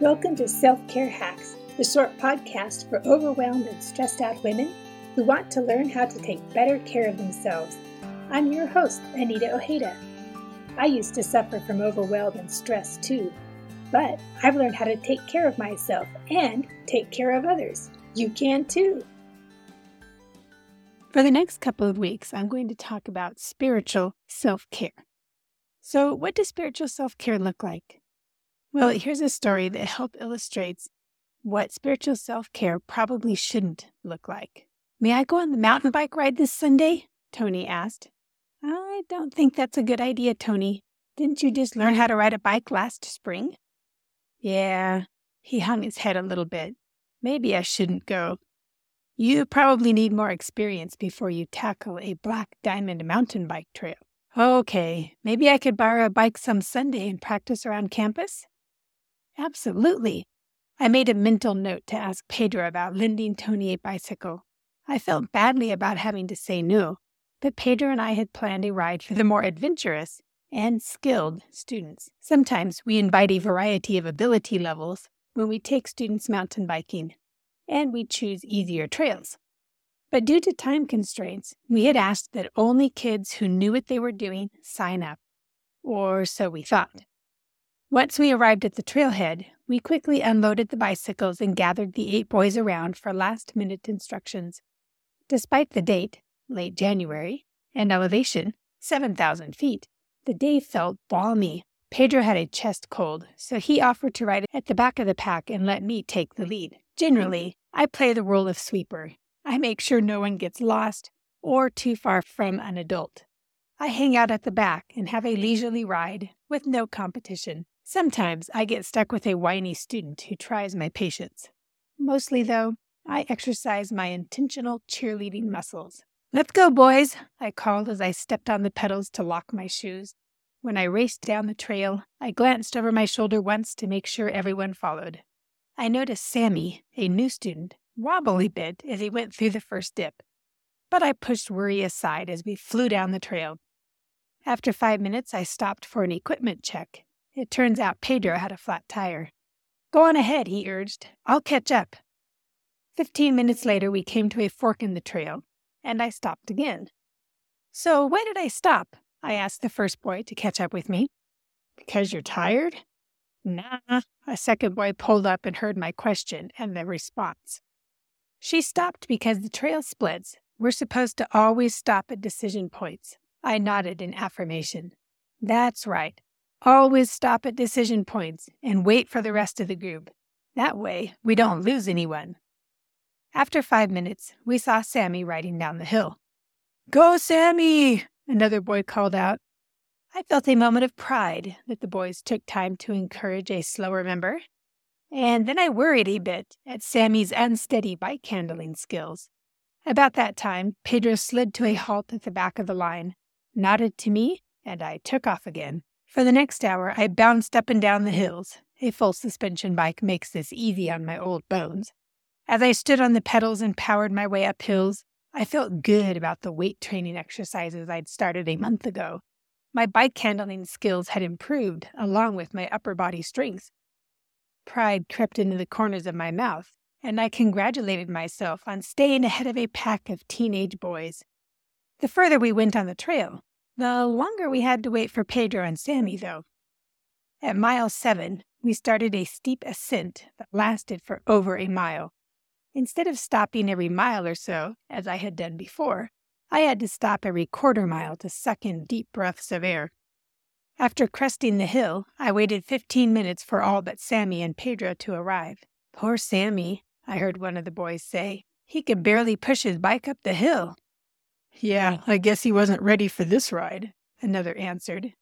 Welcome to Self Care Hacks, the short podcast for overwhelmed and stressed out women who want to learn how to take better care of themselves. I'm your host, Anita Ojeda. I used to suffer from overwhelm and stress too, but I've learned how to take care of myself and take care of others. You can too. For the next couple of weeks, I'm going to talk about spiritual self care. So, what does spiritual self care look like? Well, here's a story that helps illustrates what spiritual self care probably shouldn't look like. May I go on the mountain bike ride this Sunday? Tony asked. I don't think that's a good idea, Tony. Didn't you just learn how to ride a bike last spring? Yeah, he hung his head a little bit. Maybe I shouldn't go. You probably need more experience before you tackle a black diamond mountain bike trail. Okay, maybe I could borrow a bike some Sunday and practice around campus? Absolutely. I made a mental note to ask Pedro about lending Tony a bicycle. I felt badly about having to say no, but Pedro and I had planned a ride for the more adventurous and skilled students. Sometimes we invite a variety of ability levels when we take students mountain biking, and we choose easier trails. But due to time constraints, we had asked that only kids who knew what they were doing sign up, or so we thought. Once we arrived at the trailhead, we quickly unloaded the bicycles and gathered the eight boys around for last minute instructions. Despite the date, late January, and elevation, 7,000 feet, the day felt balmy. Pedro had a chest cold, so he offered to ride at the back of the pack and let me take the lead. Generally, I play the role of sweeper. I make sure no one gets lost or too far from an adult. I hang out at the back and have a leisurely ride with no competition. Sometimes I get stuck with a whiny student who tries my patience. Mostly, though, I exercise my intentional cheerleading muscles. Let's go, boys, I called as I stepped on the pedals to lock my shoes. When I raced down the trail, I glanced over my shoulder once to make sure everyone followed. I noticed Sammy, a new student, wobble a bit as he went through the first dip. But I pushed worry aside as we flew down the trail. After five minutes, I stopped for an equipment check it turns out Pedro had a flat tire. Go on ahead, he urged. I'll catch up. Fifteen minutes later, we came to a fork in the trail, and I stopped again. So, why did I stop? I asked the first boy to catch up with me. Because you're tired? Nah. A second boy pulled up and heard my question and the response. She stopped because the trail splits. We're supposed to always stop at decision points. I nodded in affirmation. That's right. Always stop at decision points and wait for the rest of the group. That way, we don't lose anyone. After five minutes, we saw Sammy riding down the hill. Go, Sammy! Another boy called out. I felt a moment of pride that the boys took time to encourage a slower member. And then I worried a bit at Sammy's unsteady bike handling skills. About that time, Pedro slid to a halt at the back of the line, nodded to me, and I took off again. For the next hour, I bounced up and down the hills. A full suspension bike makes this easy on my old bones. As I stood on the pedals and powered my way up hills, I felt good about the weight training exercises I'd started a month ago. My bike handling skills had improved, along with my upper body strength. Pride crept into the corners of my mouth, and I congratulated myself on staying ahead of a pack of teenage boys. The further we went on the trail, the longer we had to wait for Pedro and Sammy, though. At mile seven, we started a steep ascent that lasted for over a mile. Instead of stopping every mile or so, as I had done before, I had to stop every quarter mile to suck in deep breaths of air. After cresting the hill, I waited 15 minutes for all but Sammy and Pedro to arrive. Poor Sammy, I heard one of the boys say. He could barely push his bike up the hill. Yeah, I guess he wasn't ready for this ride, another answered.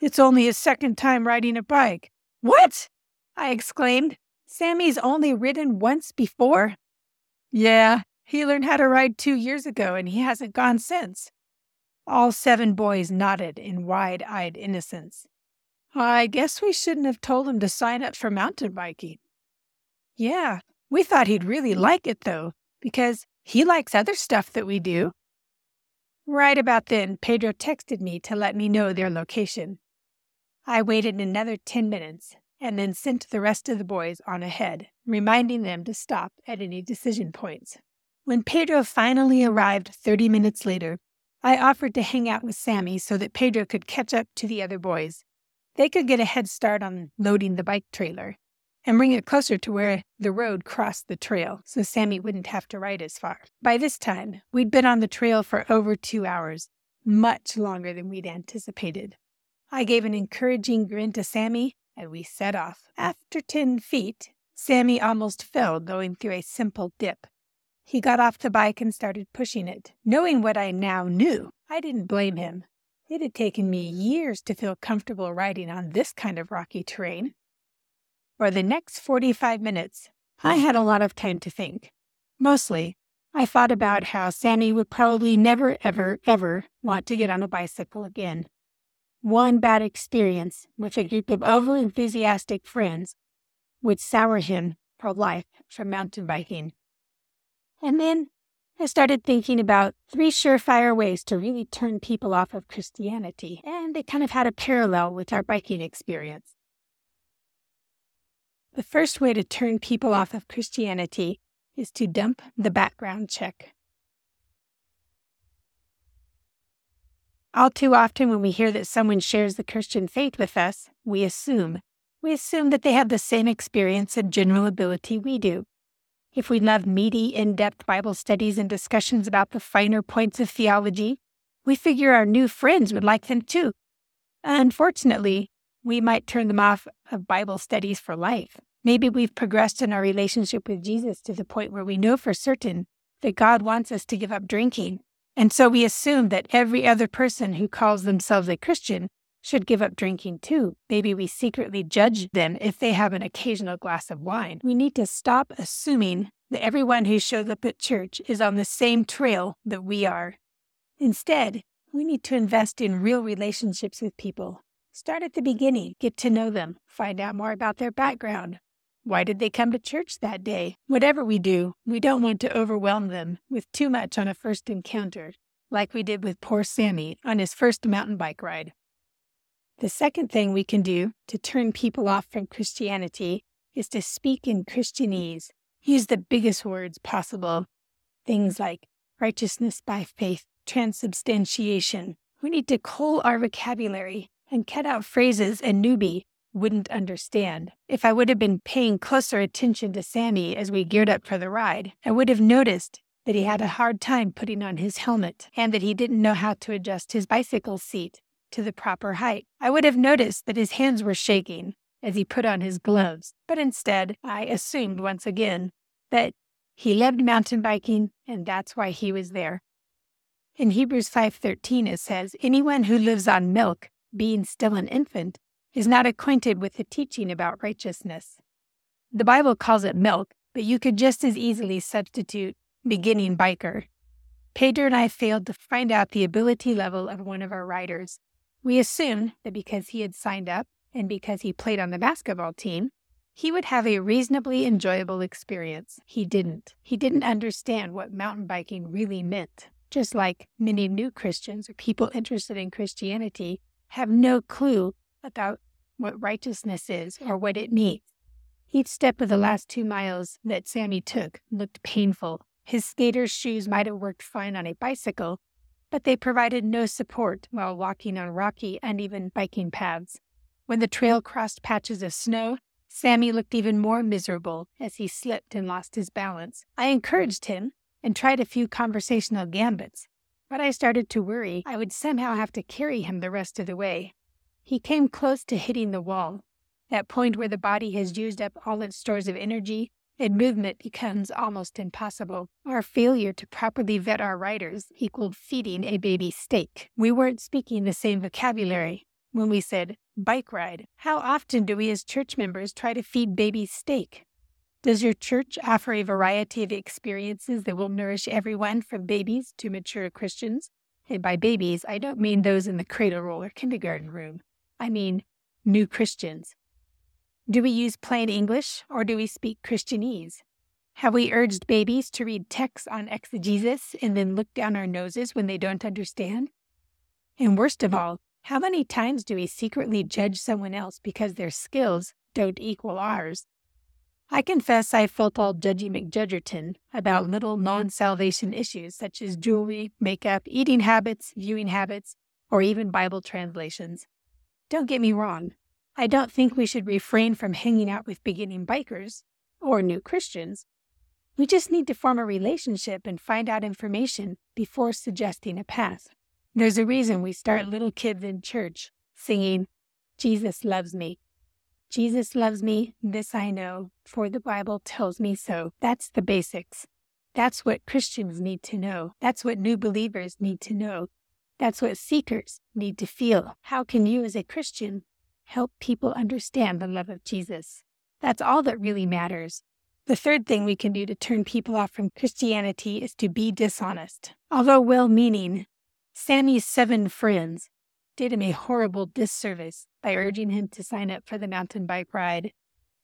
It's only his second time riding a bike. What? I exclaimed. Sammy's only ridden once before? Yeah, he learned how to ride two years ago and he hasn't gone since. All seven boys nodded in wide eyed innocence. I guess we shouldn't have told him to sign up for mountain biking. Yeah, we thought he'd really like it though, because he likes other stuff that we do. Right about then, Pedro texted me to let me know their location. I waited another 10 minutes, and then sent the rest of the boys on ahead, reminding them to stop at any decision points. When Pedro finally arrived 30 minutes later, I offered to hang out with Sammy so that Pedro could catch up to the other boys. They could get a head start on loading the bike trailer and bring it closer to where the road crossed the trail so Sammy wouldn't have to ride as far. By this time, we'd been on the trail for over two hours, much longer than we'd anticipated. I gave an encouraging grin to Sammy and we set off. After 10 feet, Sammy almost fell going through a simple dip. He got off the bike and started pushing it. Knowing what I now knew, I didn't blame him. It had taken me years to feel comfortable riding on this kind of rocky terrain. For the next 45 minutes, I had a lot of time to think. Mostly, I thought about how Sammy would probably never, ever, ever want to get on a bicycle again. One bad experience with a group of over enthusiastic friends would sour him for life from mountain biking. And then I started thinking about three surefire ways to really turn people off of Christianity, and they kind of had a parallel with our biking experience. The first way to turn people off of Christianity is to dump the background check. All too often, when we hear that someone shares the Christian faith with us, we assume. We assume that they have the same experience and general ability we do. If we love meaty, in depth Bible studies and discussions about the finer points of theology, we figure our new friends would like them too. Unfortunately, we might turn them off of Bible studies for life. Maybe we've progressed in our relationship with Jesus to the point where we know for certain that God wants us to give up drinking and so we assume that every other person who calls themselves a Christian should give up drinking too. Maybe we secretly judge them if they have an occasional glass of wine. We need to stop assuming that everyone who shows up at church is on the same trail that we are. Instead, we need to invest in real relationships with people. Start at the beginning, get to know them, find out more about their background, why did they come to church that day? Whatever we do, we don't want to overwhelm them with too much on a first encounter, like we did with poor Sammy on his first mountain bike ride. The second thing we can do to turn people off from Christianity is to speak in Christianese. Use the biggest words possible. Things like righteousness by faith, transubstantiation. We need to cull our vocabulary and cut out phrases and newbie wouldn't understand. If I would have been paying closer attention to Sammy as we geared up for the ride, I would have noticed that he had a hard time putting on his helmet and that he didn't know how to adjust his bicycle seat to the proper height. I would have noticed that his hands were shaking as he put on his gloves, but instead, I assumed once again that he loved mountain biking and that's why he was there. In Hebrews 5:13 it says, "Anyone who lives on milk, being still an infant, is not acquainted with the teaching about righteousness. The Bible calls it milk, but you could just as easily substitute beginning biker. Pedro and I failed to find out the ability level of one of our riders. We assumed that because he had signed up and because he played on the basketball team, he would have a reasonably enjoyable experience. He didn't. He didn't understand what mountain biking really meant. Just like many new Christians or people interested in Christianity have no clue about what righteousness is or what it means. Each step of the last two miles that Sammy took looked painful. His skater's shoes might have worked fine on a bicycle, but they provided no support while walking on rocky, uneven biking paths. When the trail crossed patches of snow, Sammy looked even more miserable as he slipped and lost his balance. I encouraged him and tried a few conversational gambits, but I started to worry I would somehow have to carry him the rest of the way. He came close to hitting the wall, that point where the body has used up all its stores of energy and movement becomes almost impossible. Our failure to properly vet our riders equaled feeding a baby steak. We weren't speaking the same vocabulary. When we said bike ride, how often do we as church members try to feed babies steak? Does your church offer a variety of experiences that will nourish everyone from babies to mature Christians? And by babies, I don't mean those in the cradle roll or kindergarten room. I mean new Christians. Do we use plain English or do we speak Christianese? Have we urged babies to read texts on exegesis and then look down our noses when they don't understand? And worst of all, how many times do we secretly judge someone else because their skills don't equal ours. I confess I felt all Judgy McJudgerton about little non salvation issues such as jewelry, makeup, eating habits, viewing habits, or even Bible translations. Don't get me wrong, I don't think we should refrain from hanging out with beginning bikers or new Christians. We just need to form a relationship and find out information before suggesting a path. There's a reason we start little kids in church singing, Jesus loves me. Jesus loves me, this I know, for the Bible tells me so. That's the basics. That's what Christians need to know. That's what new believers need to know. That's what seekers need to feel. How can you, as a Christian, help people understand the love of Jesus? That's all that really matters. The third thing we can do to turn people off from Christianity is to be dishonest. Although well meaning, Sammy's seven friends did him a horrible disservice by urging him to sign up for the mountain bike ride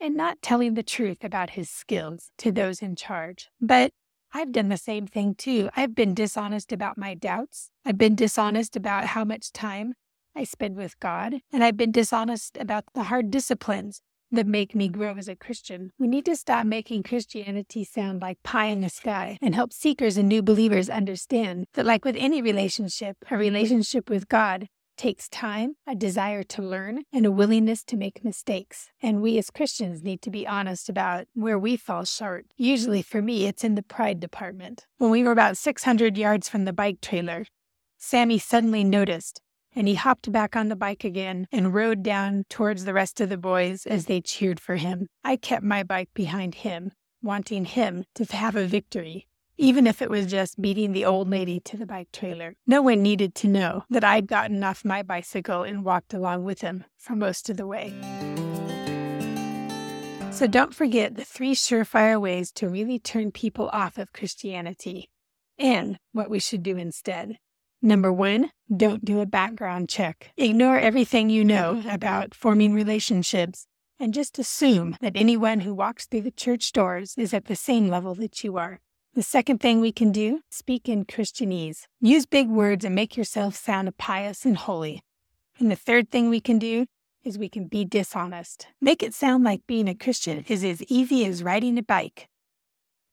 and not telling the truth about his skills to those in charge. But I've done the same thing too. I've been dishonest about my doubts. I've been dishonest about how much time I spend with God. And I've been dishonest about the hard disciplines that make me grow as a Christian. We need to stop making Christianity sound like pie in the sky and help seekers and new believers understand that, like with any relationship, a relationship with God takes time, a desire to learn, and a willingness to make mistakes. And we as Christians need to be honest about where we fall short. Usually for me, it's in the pride department. When we were about 600 yards from the bike trailer, Sammy suddenly noticed and he hopped back on the bike again and rode down towards the rest of the boys as they cheered for him. I kept my bike behind him, wanting him to have a victory even if it was just beating the old lady to the bike trailer. No one needed to know that I'd gotten off my bicycle and walked along with him for most of the way. So don't forget the three surefire ways to really turn people off of Christianity and what we should do instead. Number one, don't do a background check. Ignore everything you know about forming relationships and just assume that anyone who walks through the church doors is at the same level that you are. The second thing we can do, speak in Christianese. Use big words and make yourself sound pious and holy. And the third thing we can do is we can be dishonest. Make it sound like being a Christian is as easy as riding a bike.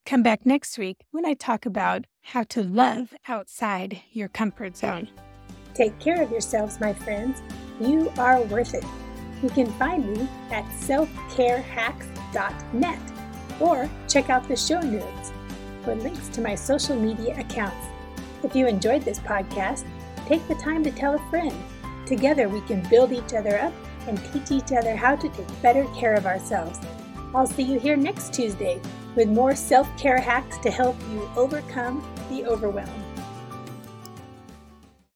Come back next week when I talk about how to love outside your comfort zone. Take care of yourselves, my friends. You are worth it. You can find me at selfcarehacks.net or check out the show notes for links to my social media accounts. If you enjoyed this podcast, take the time to tell a friend. Together we can build each other up and teach each other how to take better care of ourselves. I'll see you here next Tuesday with more self care hacks to help you overcome the overwhelm.